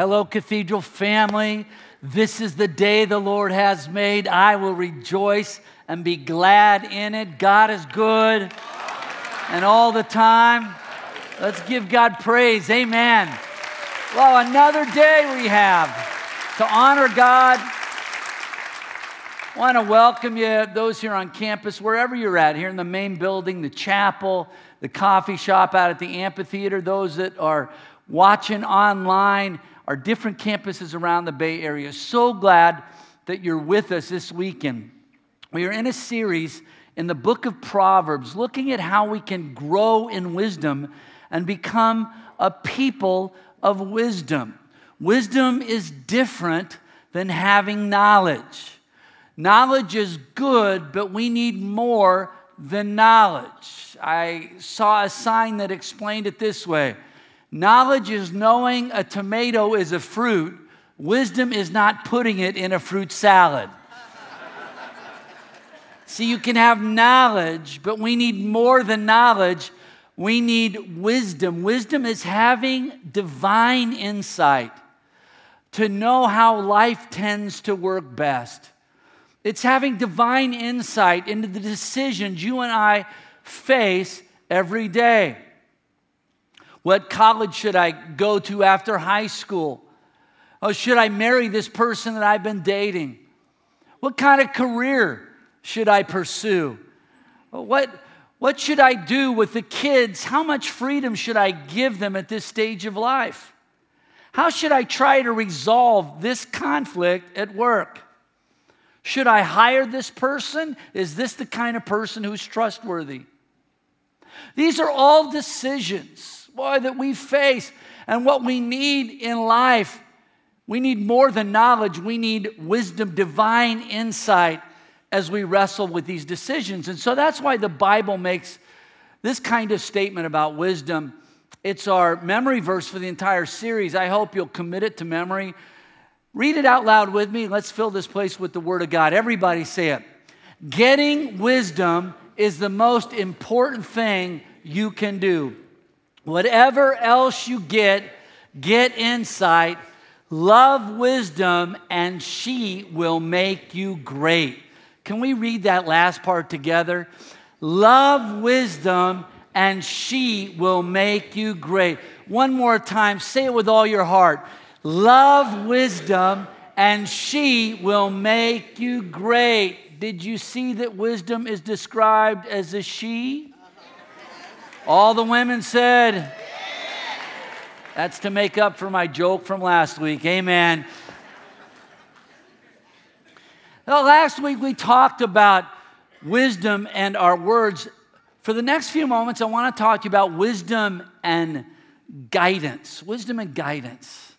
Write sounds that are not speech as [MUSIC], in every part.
Hello, Cathedral family. This is the day the Lord has made. I will rejoice and be glad in it. God is good and all the time. Let's give God praise. Amen. Well, another day we have to honor God. I want to welcome you, those here on campus, wherever you're at, here in the main building, the chapel, the coffee shop out at the amphitheater, those that are watching online, our different campuses around the Bay Area. So glad that you're with us this weekend. We are in a series in the book of Proverbs looking at how we can grow in wisdom and become a people of wisdom. Wisdom is different than having knowledge. Knowledge is good, but we need more than knowledge. I saw a sign that explained it this way Knowledge is knowing a tomato is a fruit, wisdom is not putting it in a fruit salad. See, you can have knowledge, but we need more than knowledge. We need wisdom. Wisdom is having divine insight to know how life tends to work best. It's having divine insight into the decisions you and I face every day. What college should I go to after high school? Oh, should I marry this person that I've been dating? What kind of career should I pursue? What, what should I do with the kids? How much freedom should I give them at this stage of life? How should I try to resolve this conflict at work? Should I hire this person? Is this the kind of person who's trustworthy? These are all decisions boy, that we face and what we need in life. We need more than knowledge, we need wisdom, divine insight as we wrestle with these decisions. And so that's why the Bible makes this kind of statement about wisdom. It's our memory verse for the entire series. I hope you'll commit it to memory. Read it out loud with me. Let's fill this place with the Word of God. Everybody say it. Getting wisdom is the most important thing you can do. Whatever else you get, get insight, love wisdom, and she will make you great. Can we read that last part together? Love wisdom, and she will make you great. One more time, say it with all your heart. Love wisdom, and she will make you great. Did you see that wisdom is described as a she? All the women said, That's to make up for my joke from last week. Amen. Well, last week we talked about wisdom and our words. For the next few moments, I want to talk to you about wisdom and guidance. Wisdom and guidance.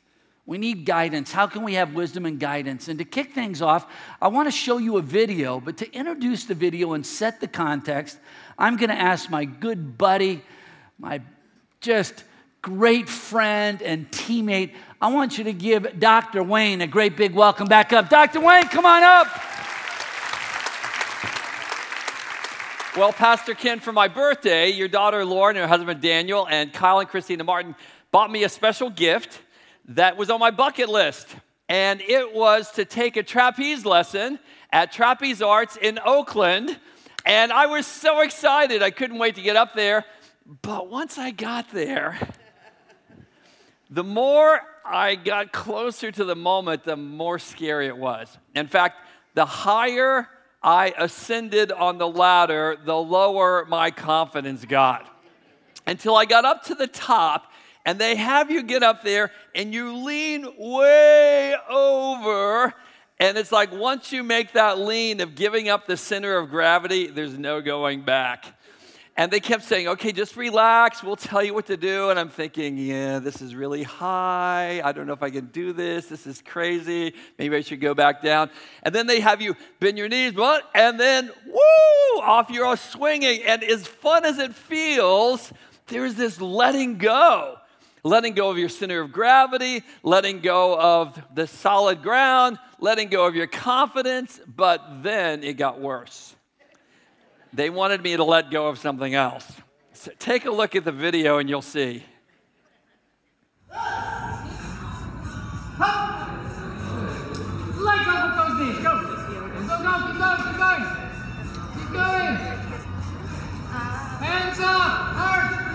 We need guidance. How can we have wisdom and guidance? And to kick things off, I want to show you a video, but to introduce the video and set the context, I'm going to ask my good buddy, my just great friend and teammate, I want you to give Dr. Wayne a great big welcome back up. Dr. Wayne, come on up. Well, Pastor Ken, for my birthday, your daughter Lauren and her husband Daniel and Kyle and Christina Martin bought me a special gift that was on my bucket list. And it was to take a trapeze lesson at Trapeze Arts in Oakland and I was so excited. I couldn't wait to get up there. But once I got there, the more I got closer to the moment, the more scary it was. In fact, the higher I ascended on the ladder, the lower my confidence got. Until I got up to the top, and they have you get up there and you lean way over and it's like once you make that lean of giving up the center of gravity, there's no going back. And they kept saying, okay, just relax. We'll tell you what to do. And I'm thinking, yeah, this is really high. I don't know if I can do this. This is crazy. Maybe I should go back down. And then they have you bend your knees, what? And then, woo, off you're all swinging. And as fun as it feels, there's this letting go letting go of your center of gravity, letting go of the solid ground, letting go of your confidence, but then it got worse. They wanted me to let go of something else. So take a look at the video and you'll see.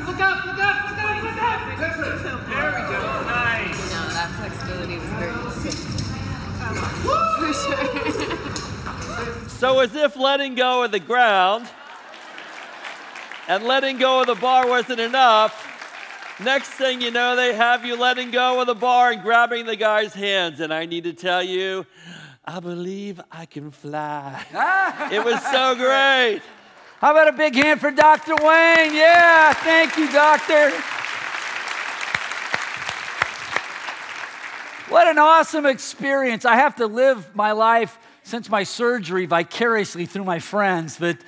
Look up, look up, look up, look up! There we go. Nice. You know, that flexibility was very so, as if letting go of the ground and letting go of the bar wasn't enough, next thing you know, they have you letting go of the bar and grabbing the guy's hands. And I need to tell you, I believe I can fly. [LAUGHS] it was so great. How about a big hand for Dr. Wayne? Yeah, thank you, Doctor. What an awesome experience. I have to live my life since my surgery vicariously through my friends, but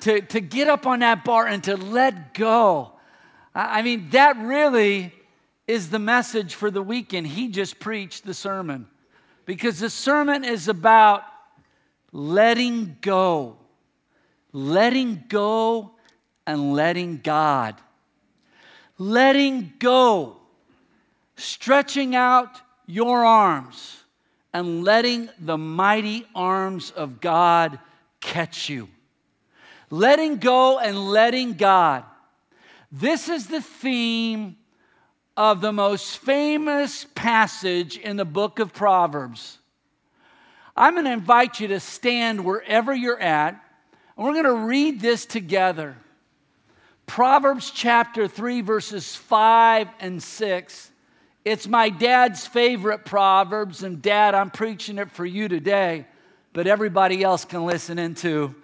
to, to get up on that bar and to let go. I mean, that really is the message for the weekend. He just preached the sermon because the sermon is about letting go, letting go and letting God. Letting go, stretching out your arms and letting the mighty arms of God catch you. Letting go and letting God. This is the theme of the most famous passage in the book of Proverbs. I'm going to invite you to stand wherever you're at, and we're going to read this together. Proverbs chapter 3, verses 5 and 6. It's my dad's favorite Proverbs, and dad, I'm preaching it for you today, but everybody else can listen into.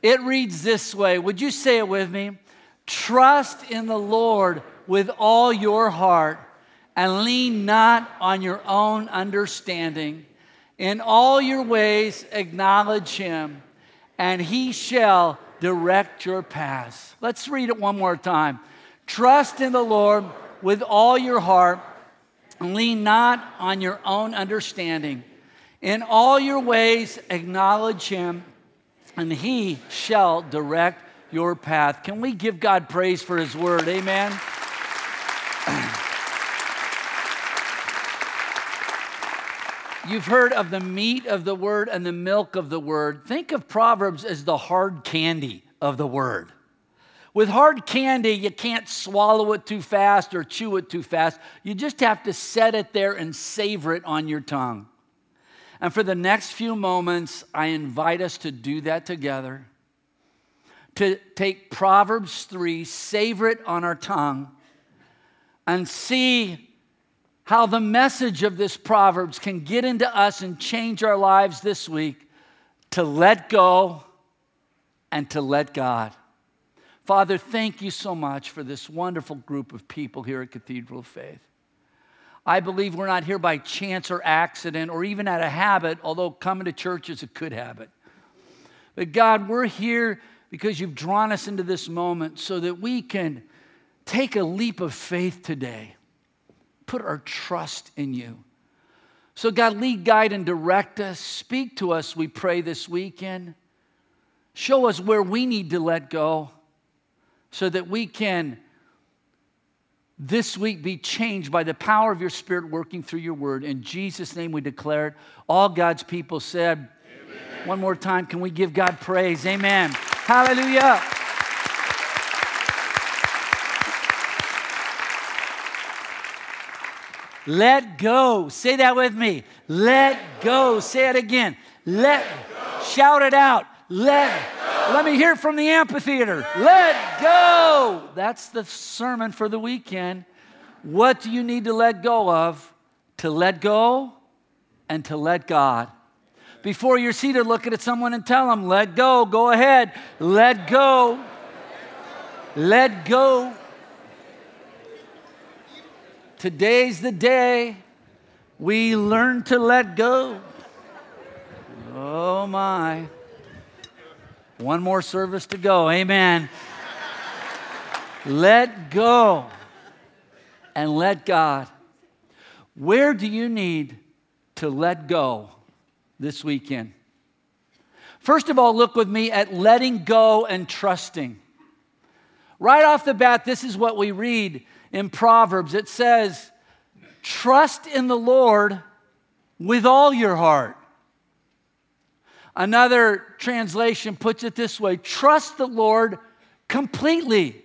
It reads this way Would you say it with me? Trust in the Lord with all your heart and lean not on your own understanding. In all your ways, acknowledge him, and he shall direct your paths. Let's read it one more time. Trust in the Lord with all your heart lean not on your own understanding. In all your ways, acknowledge him, and he shall direct your path. Can we give God praise for his word? Amen. [CLEARS THROAT] You've heard of the meat of the word and the milk of the word. Think of Proverbs as the hard candy of the word. With hard candy, you can't swallow it too fast or chew it too fast. You just have to set it there and savor it on your tongue. And for the next few moments, I invite us to do that together. To take Proverbs 3, savor it on our tongue, and see how the message of this Proverbs can get into us and change our lives this week to let go and to let God. Father, thank you so much for this wonderful group of people here at Cathedral of Faith. I believe we're not here by chance or accident or even out of habit, although coming to church is a good habit. But God, we're here because you've drawn us into this moment so that we can take a leap of faith today, put our trust in you. So, God, lead, guide, and direct us. Speak to us, we pray, this weekend. Show us where we need to let go so that we can this week be changed by the power of your Spirit working through your word. In Jesus' name we declare it. All God's people said, Amen. One more time, can we give God praise? Amen. Hallelujah. Let go. Say that with me. Let go. Say it again. Let, Let shout it out. Let let me hear from the amphitheater. Let go. That's the sermon for the weekend. What do you need to let go of? To let go and to let God. Before you're seated, look at someone and tell them, let go. Go ahead. Let go. Let go. Today's the day we learn to let go. Oh my. One more service to go. Amen. let go and let God. Where do you need to let go this weekend? First of all, look with me at letting go and trusting. Right off the bat, this is what we read in Proverbs. It says, Trust in the Lord with all your heart. Another translation puts it this way trust the Lord completely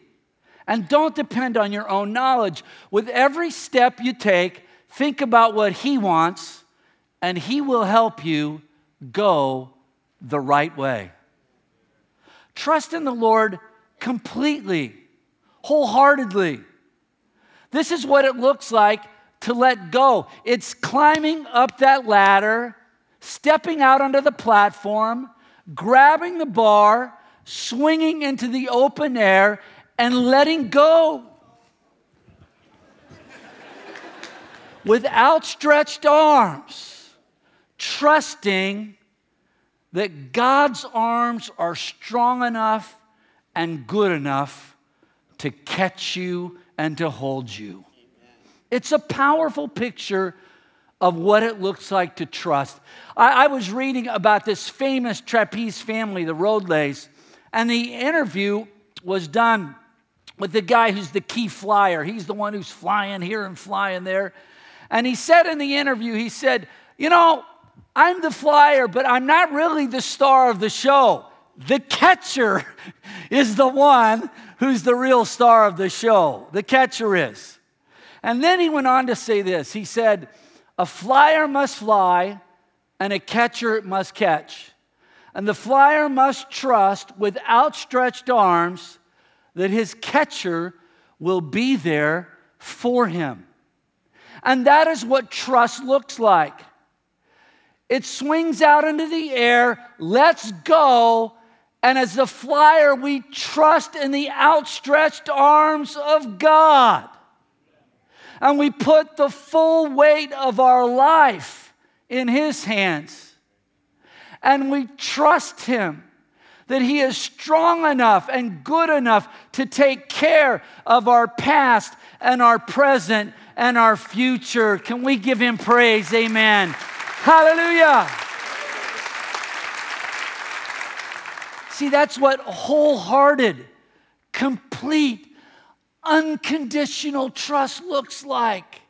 and don't depend on your own knowledge. With every step you take, think about what He wants, and He will help you go the right way. Trust in the Lord completely, wholeheartedly. This is what it looks like to let go. It's climbing up that ladder, stepping out onto the platform, grabbing the bar, swinging into the open air, and letting go. With outstretched arms, trusting that God's arms are strong enough and good enough to catch you and to hold you. It's a powerful picture of what it looks like to trust. I, I, was reading about this famous trapeze family, the Rodleighs, and the interview was done with the guy who's the key flyer. He's the one who's flying here and flying there. And he said in the interview, he said, You know, I'm the flyer, but I'm not really the star of the show. The catcher [LAUGHS] is the one who's the real star of the show. The catcher is. And then he went on to say this He said, A flyer must fly, and a catcher must catch. And the flyer must trust with outstretched arms that his catcher will be there for him. And that is what trust looks like. It swings out into the air, let's go, and as the flyer, we trust in the outstretched arms of God and we put the full weight of our life in His hands. And we trust Him that He is strong enough and good enough to take care of our past and our present and our future. Can we give Him praise? Amen. Hallelujah. See, that's what wholehearted, complete, unconditional trust looks like.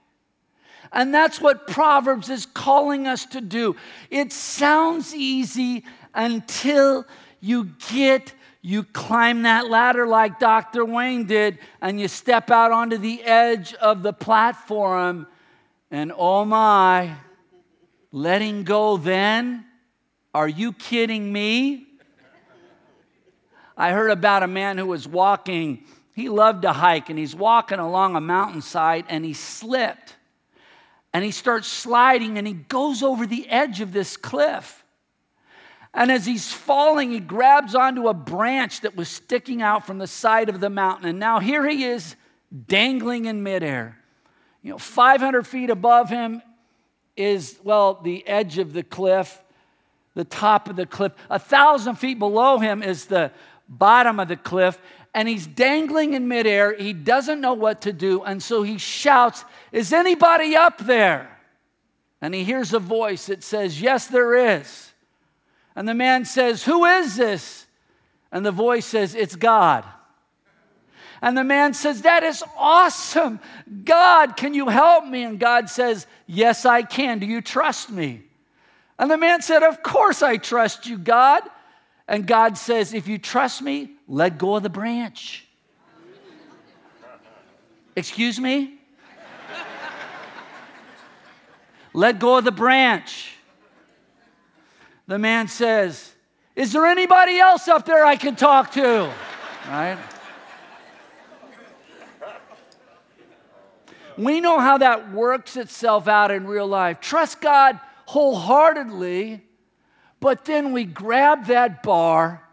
And that's what Proverbs is calling us to do. It sounds easy until you get, you climb that ladder like Dr. Wayne did, and you step out onto the edge of the platform, and oh my, letting go then? Are you kidding me? I heard about a man who was walking he loved to hike and he's walking along a mountainside and he slipped and he starts sliding and he goes over the edge of this cliff. And as he's falling, he grabs onto a branch that was sticking out from the side of the mountain. And now here he is dangling in midair. You know, 500 feet above him is, well, the edge of the cliff, the top of the cliff. A thousand feet below him is the bottom of the cliff and he's dangling in midair. He doesn't know what to do. And so he shouts, Is anybody up there? And he hears a voice that says, Yes, there is. And the man says, Who is this? And the voice says, It's God. And the man says, That is awesome. God, can you help me? And God says, Yes, I can. Do you trust me? And the man said, Of course I trust you, God. And God says, If you trust me, let go of the branch. Excuse me? let go of the branch. The man says, Is there anybody else up there I can talk to? Right? We know how that works itself out in real life. Trust God wholeheartedly but then we grab that bar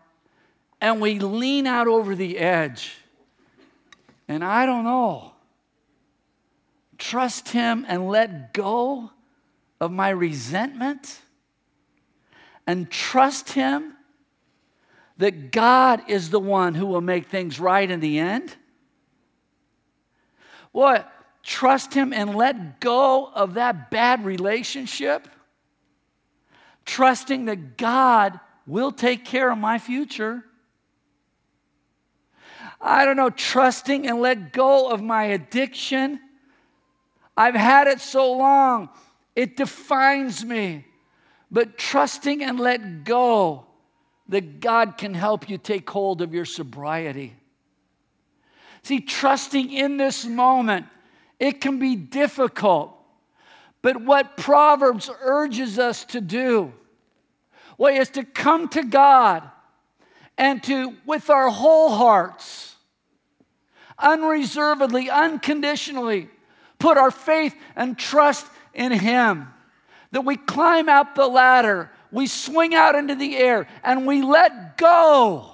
and we lean out over the edge. And I don't know. Trust Him and let go of my resentment and trust Him that God is the one who will make things right in the end? What? Trust Him and let go of that bad relationship? Trusting that God will take care of my future. I don't know, trusting and let go of my addiction. I've had it so long, it defines me. But trusting and let go that God can help you take hold of your sobriety. See, trusting in this moment, it can be difficult. But what Proverbs urges us to do, way is to come to God and to, with our whole hearts, unreservedly, unconditionally, put our faith and trust in Him. That we climb up the ladder, we swing out into the air, and we let go.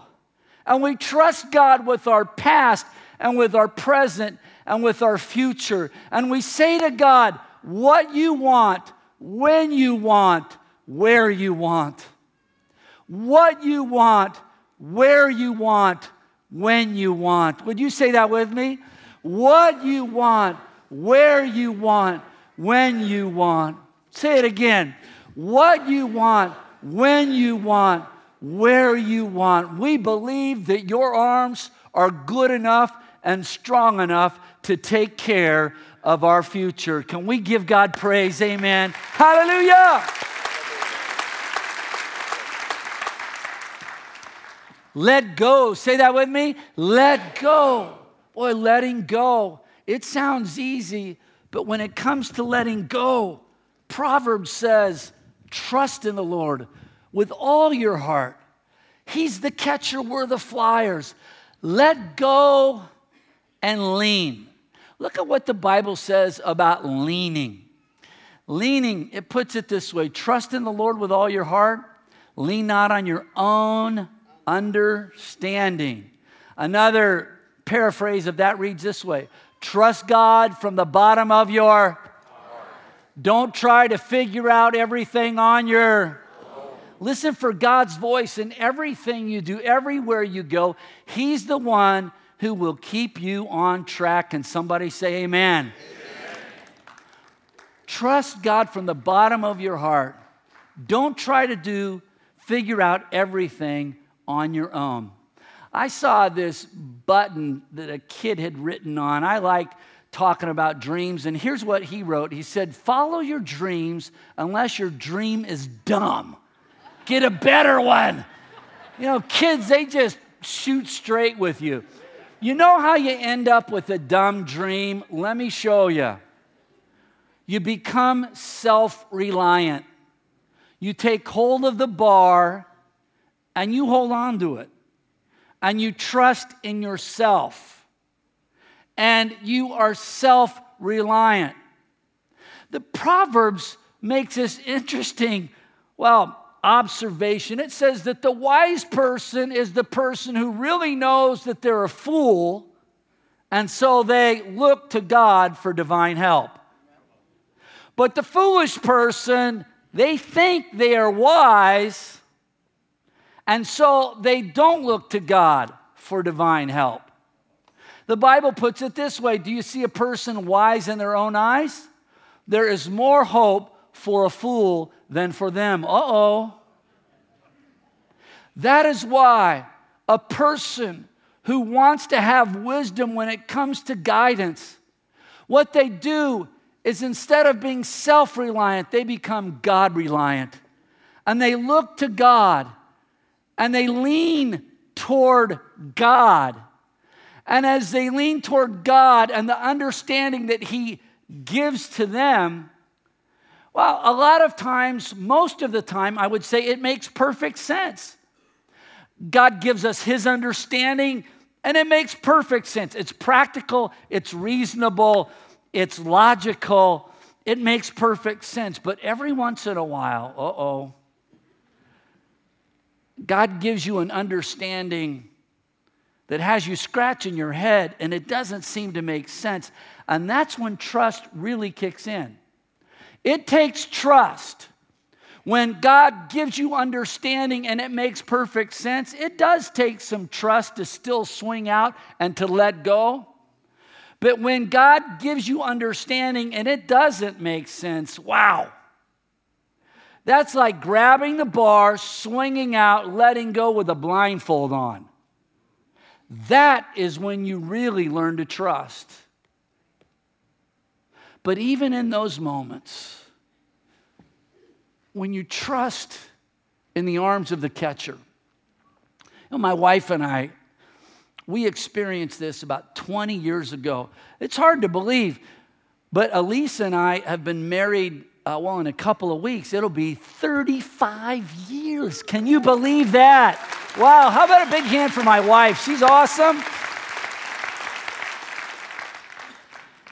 And we trust God with our past and with our present and with our future. And we say to God, what you want, when you want, where you want. What you want, where you want, when you want. Would you say that with me? What you want, where you want, when you want. Say it again. What you want, when you want, where you want. We believe that your arms are good enough and strong enough to take care of our future. Can we give God praise? Amen. Hallelujah. Let go. Say that with me. Let go. Boy, letting go. It sounds easy, but when it comes to letting go, Proverbs says, trust in the Lord with all your heart. He's the catcher, we're the flyers. Let go and lean. Look at what the Bible says about leaning. Leaning, it puts it this way trust in the Lord with all your heart, lean not on your own understanding. Another paraphrase of that reads this way Trust God from the bottom of your heart. Don't try to figure out everything on your Listen for God's voice in everything you do, everywhere you go. He's the one who will keep you on track. Can somebody say amen? amen? Trust God from the bottom of your heart. Don't try to do, figure out everything on your own. I saw this button that a kid had written on. I like talking about dreams, and here's what he wrote He said, Follow your dreams unless your dream is dumb. Get a better one. You know, kids, they just shoot straight with you. You know how you end up with a dumb dream? Let me show you. You become self reliant. You take hold of the bar and you hold on to it. And you trust in yourself. And you are self reliant. The Proverbs makes this interesting, well, observation. It says that the wise person is the person who really knows that they're a fool, and so they look to God for divine help. But the foolish person, they think they are wise, and so they don't look to God for divine help. The Bible puts it this way Do you see a person wise in their own eyes? There is more hope for a fool than for them. Uh oh. That is why a person who wants to have wisdom when it comes to guidance, what they do is instead of being self reliant, they become God reliant. And they look to God and they lean toward God. And as they lean toward God and the understanding that He gives to them, well, a lot of times, most of the time, I would say it makes perfect sense. God gives us His understanding, and it makes perfect sense. It's practical, it's reasonable, it's logical, it makes perfect sense. But every once in a while, uh oh, God gives you an understanding that has you scratching your head and it doesn't seem to make sense. And that's when trust really kicks in. It takes trust. When God gives you understanding and it makes perfect sense, it does take some trust to still swing out and to let go. But when God gives you understanding and it doesn't make sense, wow. That's like grabbing the bar, swinging out, letting go with a blindfold on. That is when you really learn to trust. But even in those moments, when you trust in the arms of the catcher, you know, my wife and I, we experienced this about 20 years ago. It's hard to believe, but Elise and I have been married uh, well, in a couple of weeks, it'll be 35 years. Can you believe that? Wow, how about a big hand for my wife? She's awesome.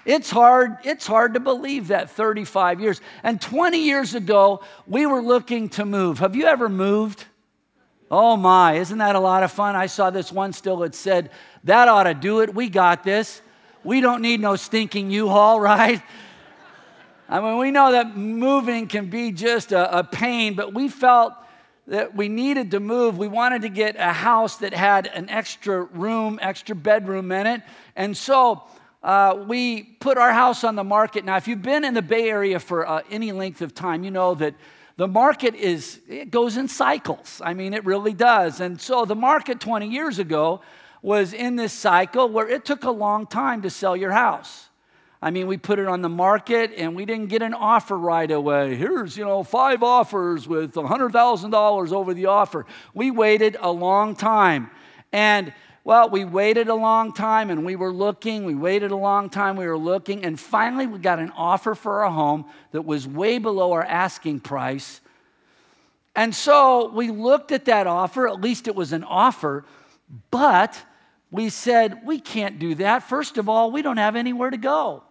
It's hard, it's hard to believe that 35 years. And 20 years ago, we were looking to move. Have you ever moved? Oh my, isn't that a lot of fun? I saw this one still that said, That ought to do it. We got this. We don't need no stinking U Haul, [LAUGHS] right? I mean, we know that moving can be just a, a, pain, but we felt that we needed to move. We wanted to get a house that had an extra room, extra bedroom in it. And so uh, we put our house on the market. Now, if you've been in the Bay Area for uh, any length of time, you know that the market is, it goes in cycles. I mean, it really does. And so the market 20 years ago was in this cycle where it took a long time to sell your house. I mean, we put it on the market and we didn't get an offer right away. Here's, you know, five offers with $100,000 over the offer. We waited a long time. And well, we waited a long time and we were looking, we waited a long time, we were looking, and finally we got an offer for a home that was way below our asking price. And so we looked at that offer, at least it was an offer, but we said, we can't do that. First of all, we don't have anywhere to go.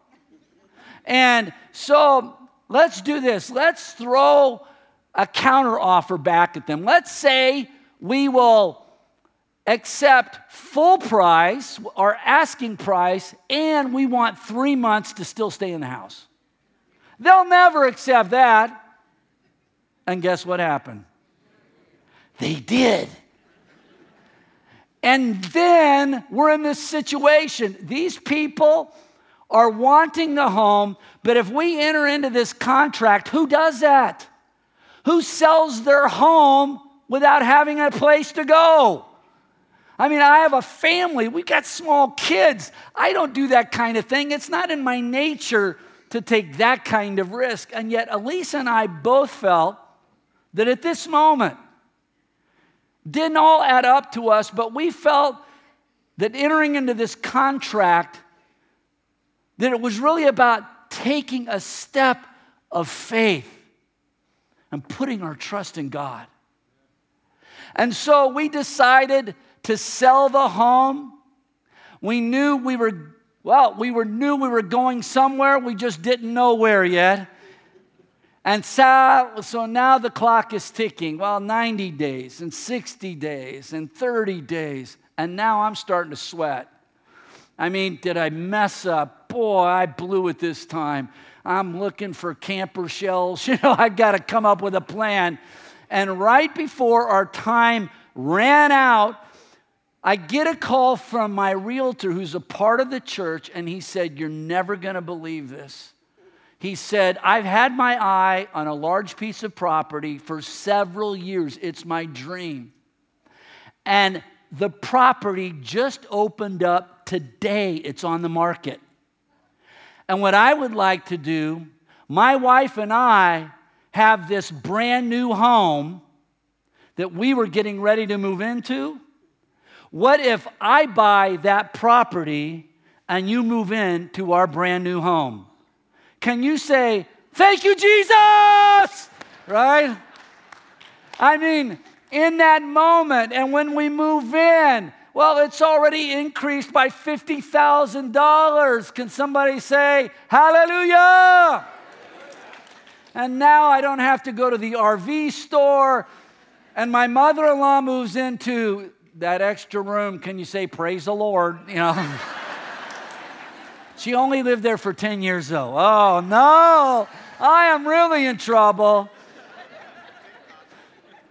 And so let's do this. Let's throw a counter offer back at them. Let's say we will accept full price, our asking price, and we want three months to still stay in the house. They'll never accept that. And guess what happened? They did. And then we're in this situation. These people are wanting the home, but if we enter into this contract, who does that? Who sells their home without having a place to go? I mean, I have a family, We've got small kids. I don't do that kind of thing. It's not in my nature to take that kind of risk. And yet, Elisa and I both felt that at this moment, didn't all add up to us, but we felt that entering into this contract, that it was really about taking a step of faith and putting our trust in God. And so we decided to sell the home. We knew we were, well, we were, knew we were going somewhere, we just didn't know where yet. And so, so now the clock is ticking. Well, 90 days and 60 days and 30 days. And now I'm starting to sweat. I mean, did I mess up? Boy, I blew it this time. I'm looking for camper shells. [LAUGHS] You know, I've got to come up with a plan. And right before our time ran out, I get a call from my realtor who's a part of the church, and he said, You're never going to believe this. He said, I've had my eye on a large piece of property for several years. It's my dream. And the property just opened up today, it's on the market. And what I would like to do, my wife and I have this brand new home that we were getting ready to move into. What if I buy that property and you move in to our brand new home? Can you say, Thank you, Jesus? Right? I mean, in that moment, and when we move in, well, it's already increased by $50,000. Can somebody say, Hallelujah? And now I don't have to go to the RV store. And my mother in law moves into that extra room, can you say, Praise the Lord? You know. she only lived there for 10 years, though. Oh, no, I am really in trouble.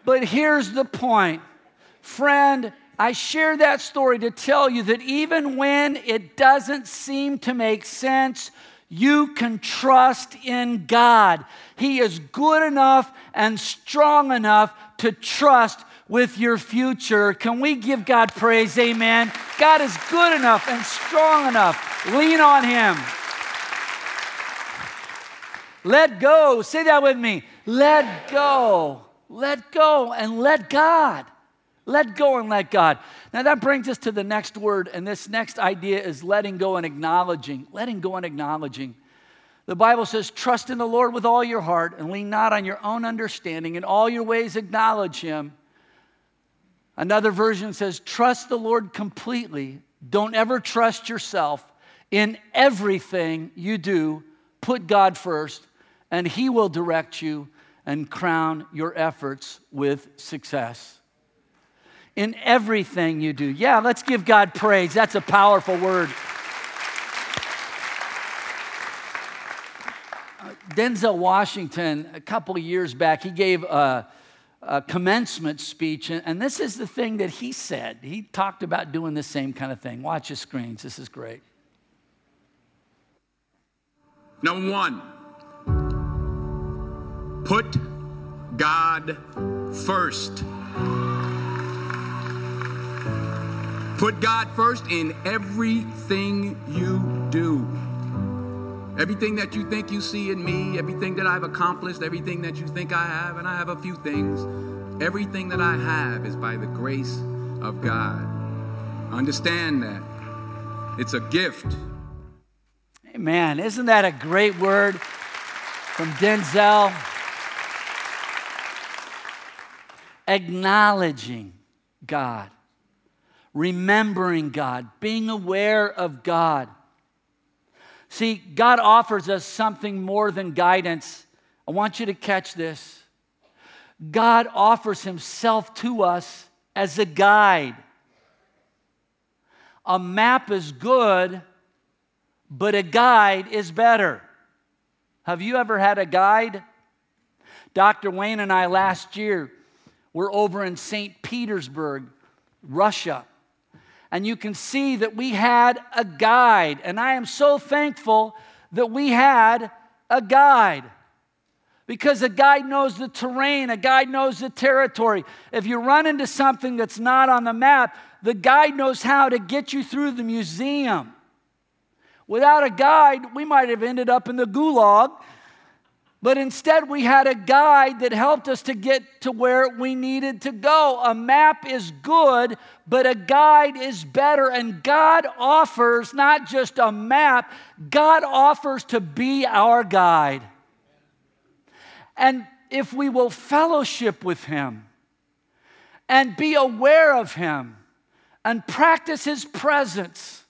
But here's the point. Friend, I share that story to tell you that even when it doesn't seem to make sense, you can trust in God. He is good enough and strong enough to trust with your future. Can we give God praise? Amen. God is good enough and strong enough. Lean on Him. Let go. Say that with me. Let go. Let go and let God. Let go and let God. Now that brings us to the next word, and this next idea is letting go and acknowledging. Letting go and acknowledging. The Bible says, Trust in the Lord with all your heart and lean not on your own understanding. In all your ways, acknowledge him. Another version says, Trust the Lord completely. Don't ever trust yourself. In everything you do, put God first, and he will direct you and crown your efforts with success. In everything you do. Yeah, let's give God praise. That's a powerful word. Uh, Denzel Washington, a couple of years back, he gave a, a commencement speech, and, and this is the thing that he said. He talked about doing the same kind of thing. Watch the screens, this is great. Number one, put God first. Put God first in everything you do. Everything that you think you see in me, everything that I've accomplished, everything that you think I have, and I have a few things, everything that I have is by the grace of God. Understand that. It's a gift. Amen. isn't that a great word from Denzel? Acknowledging God, remembering God, being aware of God. See, God offers us something more than guidance. I want you to catch this. God offers Himself to us as a guide. A map is good, but a guide is better. Have you ever had a guide? Dr. Wayne and I last year were over in St. Petersburg, Russia and you can see that we had a guide. And I am so thankful that we had a guide. Because a guide knows the terrain, a guide knows the territory. If you run into something that's not on the map, the guide knows how to get you through the museum. Without a guide, we might have ended up in the gulag but instead, we had a guide that helped us to get to where we needed to go. A map is good, but a guide is better. And God offers not just a map, God offers to be our guide. And if we will fellowship with Him and be aware of Him and practice His presence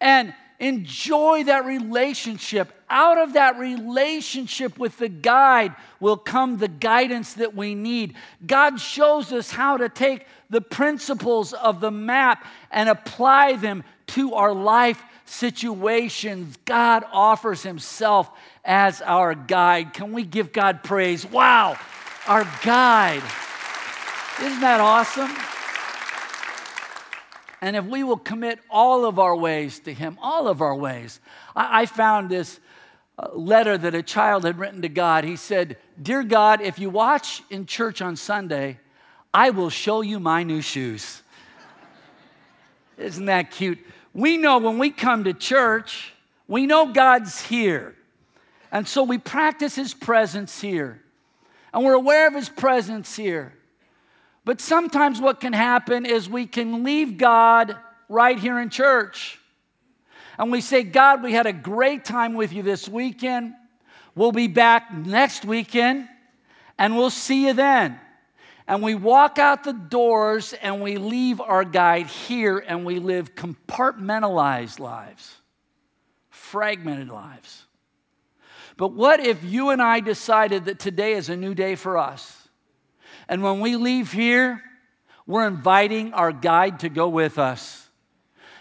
and enjoy that relationship. Out of that relationship with the guide will come the guidance that we need. God shows us how to take the principles of the map and apply them to our life situations. God offers Himself as our guide. Can we give God praise? Wow, our guide. Isn't that awesome? And if we will commit all of our ways to Him, all of our ways. I, I found this uh, letter that a child had written to God. He said, Dear God, if you watch in church on Sunday, I will show you my new shoes. Isn't that cute? We know when we come to church, we know God's here. And so we practice His presence here. And we're aware of His presence here. But sometimes what can happen is we can leave God right here in church. And we say, God, we had a great time with you this weekend. We'll be back next weekend and we'll see you then. And we walk out the doors and we leave our guide here and we live compartmentalized lives, fragmented lives. But what if you and I decided that today is a new day for us? And when we leave here, we're inviting our guide to go with us.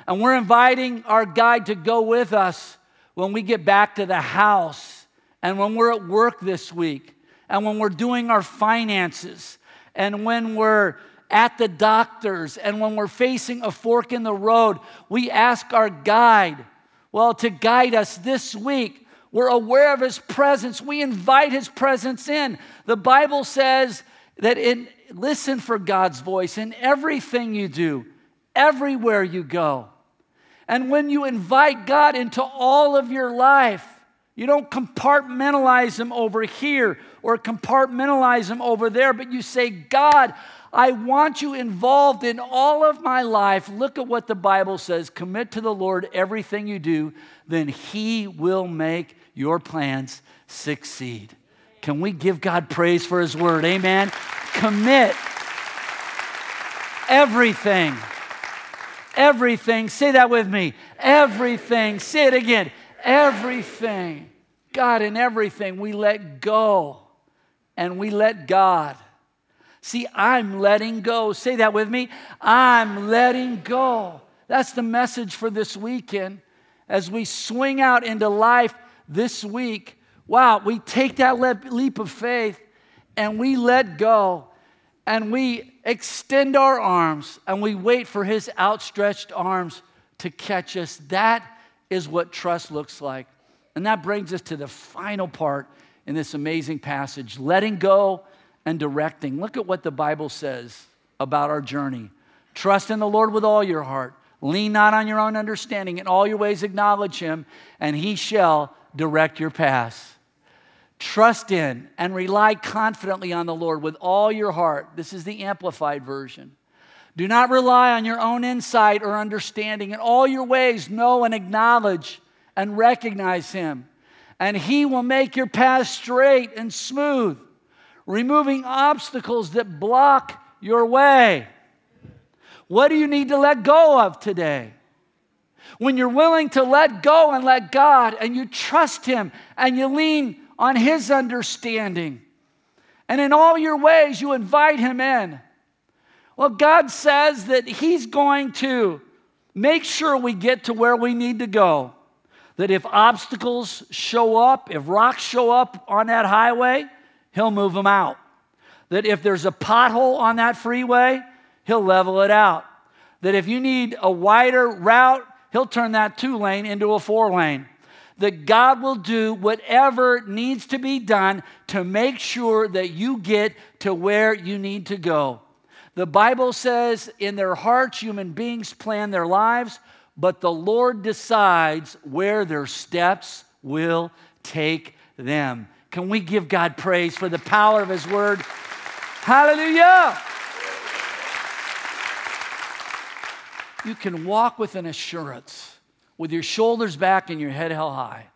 And we're inviting our guide to go with us when we get back to the house and when we're at work this week and when we're doing our finances and when we're at the doctor's and when we're facing a fork in the road. We ask our guide, well, to guide us this week. We're aware of his presence. We invite his presence in. The Bible says that in listen for God's voice in everything you do, everywhere you go. And when you invite God into all of your life, you don't compartmentalize Him over here or compartmentalize Him over there, but you say, God, I want you involved in all of my life. Look at what the Bible says commit to the Lord everything you do, then He will make your plans succeed. Can we give God praise for His word? Amen. Commit everything. Everything. Say that with me. Everything. Say it again. Everything. God, in everything, we let go and we let God. See, I'm letting go. Say that with me. I'm letting go. That's the message for this weekend. As we swing out into life this week, wow, we take that leap of faith and we let go and we extend our arms and we wait for his outstretched arms to catch us. That is what trust looks like. And that brings us to the final part in this amazing passage letting go and directing. Look at what the Bible says about our journey. Trust in the Lord with all your heart. Lean not on your own understanding. In all your ways, acknowledge him, and he shall direct your paths. Trust in and rely confidently on the Lord with all your heart. This is the amplified version. Do not rely on your own insight or understanding. In all your ways, know and acknowledge and recognize him, and he will make your path straight and smooth, removing obstacles that block your way. What do you need to let go of today? When you're willing to let go and let God, and you trust Him and you lean on His understanding, and in all your ways you invite Him in. Well, God says that He's going to make sure we get to where we need to go. That if obstacles show up, if rocks show up on that highway, He'll move them out. That if there's a pothole on that freeway, He'll level it out. That if you need a wider route, He'll turn that two lane into a four lane. That God will do whatever needs to be done to make sure that you get to where you need to go. The Bible says, in their hearts, human beings plan their lives, but the Lord decides where their steps will take them. Can we give God praise for the power of His word? Hallelujah! you can walk with an assurance, with your shoulders back and your head held high,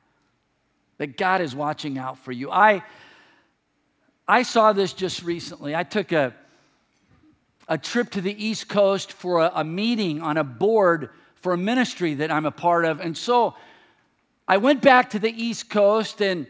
that God is watching out for you. I, I saw this just recently. I took a, a trip to the East Coast for a, a meeting on a board for a ministry that I'm a part of. And so I went back to the East Coast and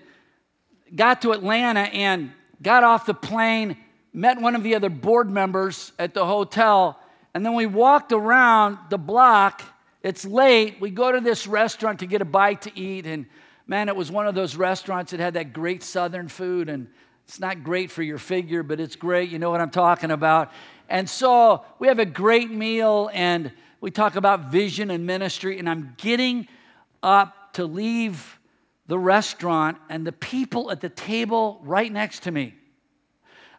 got to Atlanta and got off the plane, met one of the other board members at the hotel and then we walked around the block. It's late. We go to this restaurant to get a bite to eat. And man, it was one of those restaurants that had that great southern food. And it's not great for your figure, but it's great. You know what I'm talking about. And so we have a great meal and we talk about vision and ministry. And I'm getting up to leave the restaurant, and the people at the table right next to me,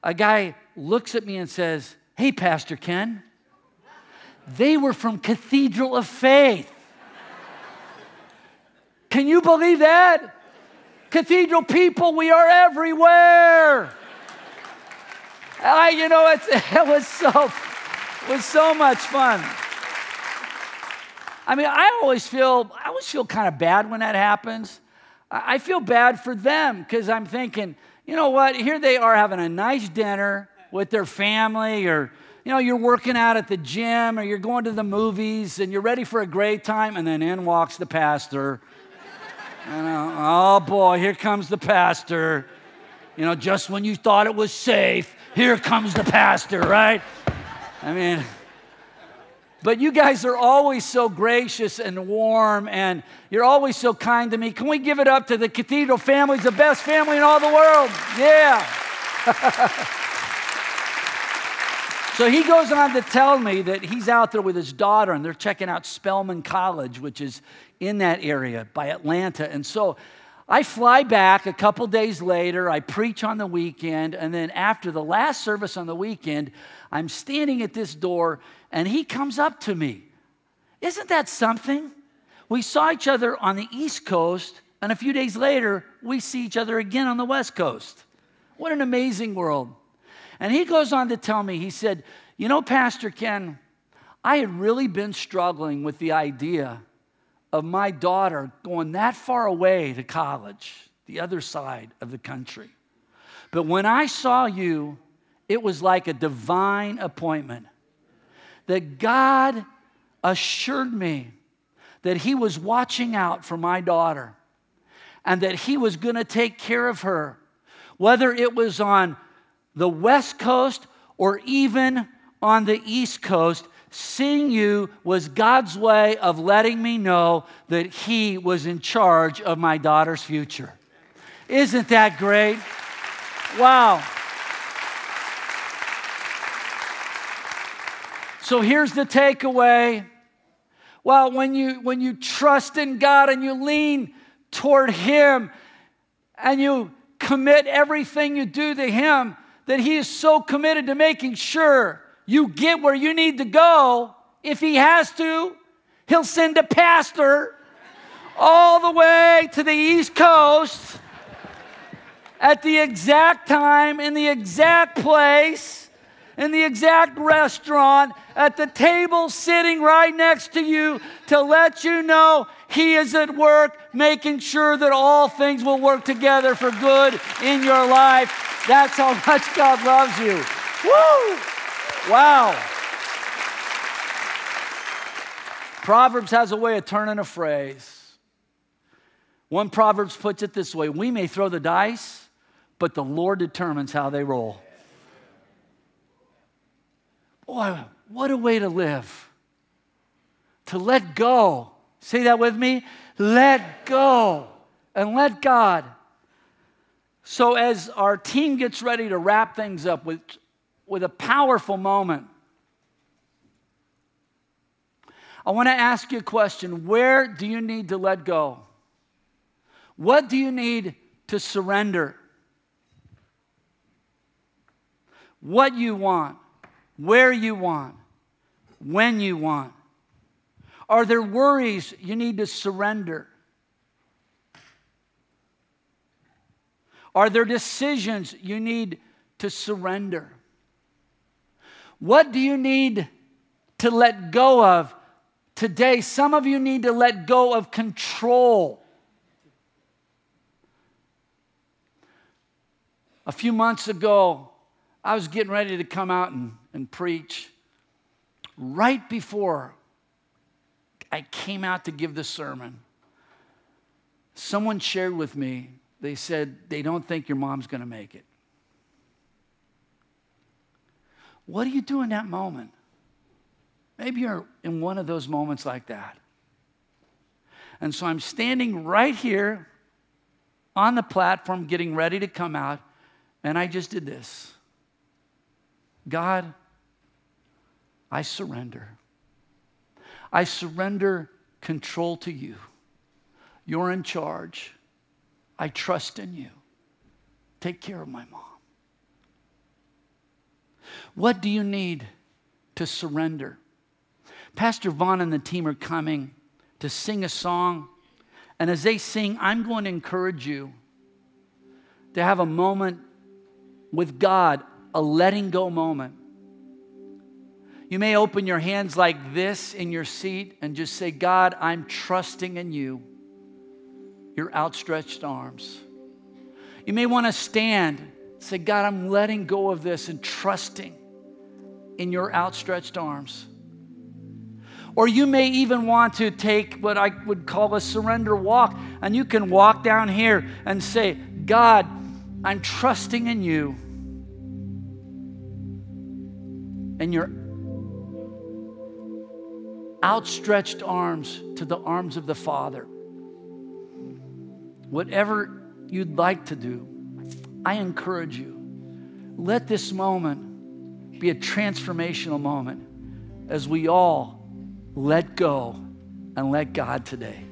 a guy looks at me and says, Hey, Pastor Ken. They were from Cathedral of Faith. Can you believe that? Cathedral people, we are everywhere. I, you know, it, [LAUGHS] it was so, it was so much fun. I mean, I always feel, I always feel kind of bad when that happens. I feel bad for them because I'm thinking, you know what? Here they are having a nice dinner with their family or you know, you're working out at the gym or you're going to the movies and you're ready for a great time, and then in walks the pastor. You know, oh boy, here comes the pastor. You know, just when you thought it was safe, here comes the pastor, right? I mean, but you guys are always so gracious and warm, and you're always so kind to me. Can we give it up to the Cathedral family? It's the best family in all the world. Yeah. [LAUGHS] So he goes on to tell me that he's out there with his daughter and they're checking out Spelman College, which is in that area by Atlanta. And so I fly back a couple days later. I preach on the weekend. And then after the last service on the weekend, I'm standing at this door and he comes up to me. Isn't that something? We saw each other on the East Coast, and a few days later, we see each other again on the West Coast. What an amazing world. And he goes on to tell me, he said, You know, Pastor Ken, I had really been struggling with the idea of my daughter going that far away to college, the other side of the country. But when I saw you, it was like a divine appointment that God assured me that He was watching out for my daughter and that He was going to take care of her, whether it was on the West Coast or even on the East Coast. Seeing you was God's way of letting me know that He was in charge of my daughter's future. Isn't that great? Wow. So here's the takeaway. Well, when you when you trust in God and you lean toward him and you commit everything you do to him, that he is so committed to making sure you get where you need to go. If he has to, he'll send a pastor all the way to the East Coast at the exact time, in the exact place in the exact restaurant at the table sitting right next to you to let you know He is at work making sure that all things will work together for good in your life. That's how [LAUGHS] much God loves you. Woo! Wow. Proverbs has a way of turning a phrase. One Proverbs puts it this way We may throw the dice, but the Lord determines how they roll. Boy, what a way to live. To let go. Say that with me. Let go and let God. So, as our team gets ready to wrap things up with, with a powerful moment, I want to ask you a question. Where do you need to let go? What do you need to surrender? What you want? where you want, when you want? Are there worries you need to surrender? Are there decisions you need to surrender? What do you need to let go of today? Some of you need to let go of control. A few months ago, I was getting ready to come out and and preach, right before I came out to give the sermon, someone shared with me, they said, they don't think your mom's going to make it. What do you do in that moment? Maybe you're in one of those moments like that. And so I'm standing right here on the platform getting ready to come out, and I just did this God, I surrender. I surrender control to you. You're in charge. I trust in you. Take care of my mom. What do you need to surrender? Pastor Vaughn and the team are coming to sing a song. And as they sing, I'm going to encourage you to have a moment with God, a letting go moment. You may open your hands like this in your seat and just say, God, I'm trusting in you, your outstretched arms. You may want to stand, say, God, I'm letting go of this and trusting in your outstretched arms. Or you may even want to take what I would call a surrender walk, and you can walk down here and say, God, I'm trusting in you and your outstretched arms to the arms of the Father. Whatever you'd like to do, I encourage you. Let this moment be a transformational moment as we all let go and let God today.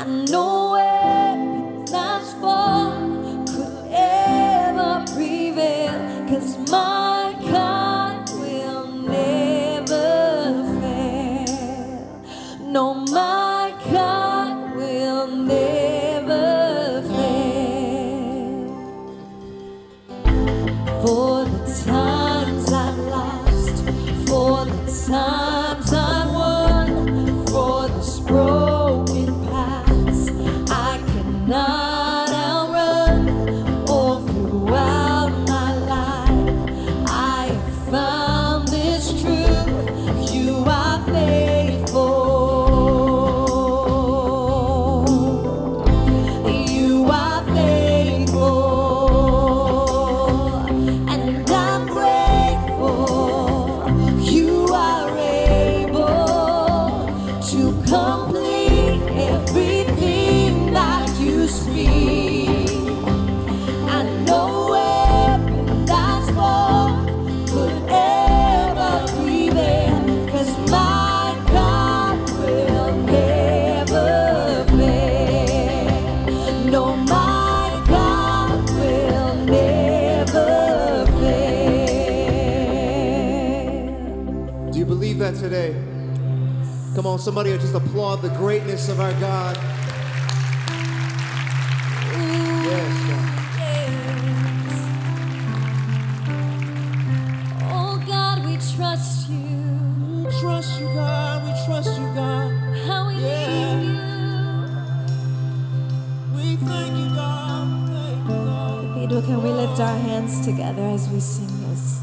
I know just applaud the greatness of our God. Yes, God. Oh, trust you. We trust you, God. We trust you, God. How we yeah. need you. We thank you, God. Thank you, God. Pedro, can we lift our hands together as we sing this?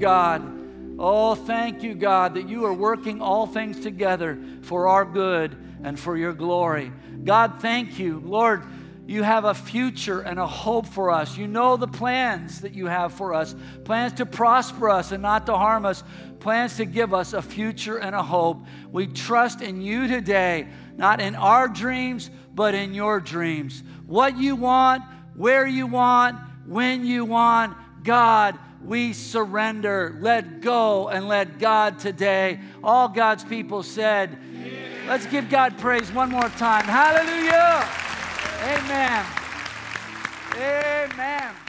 God. Oh, thank you, God, that you are working all things together for our good and for your glory. God, thank you. Lord, you have a future and a hope for us. You know the plans that you have for us plans to prosper us and not to harm us, plans to give us a future and a hope. We trust in you today, not in our dreams, but in your dreams. What you want, where you want, when you want, God, we surrender, let go, and let God today. All God's people said. Let's give God praise one more time. Hallelujah. Amen. Amen.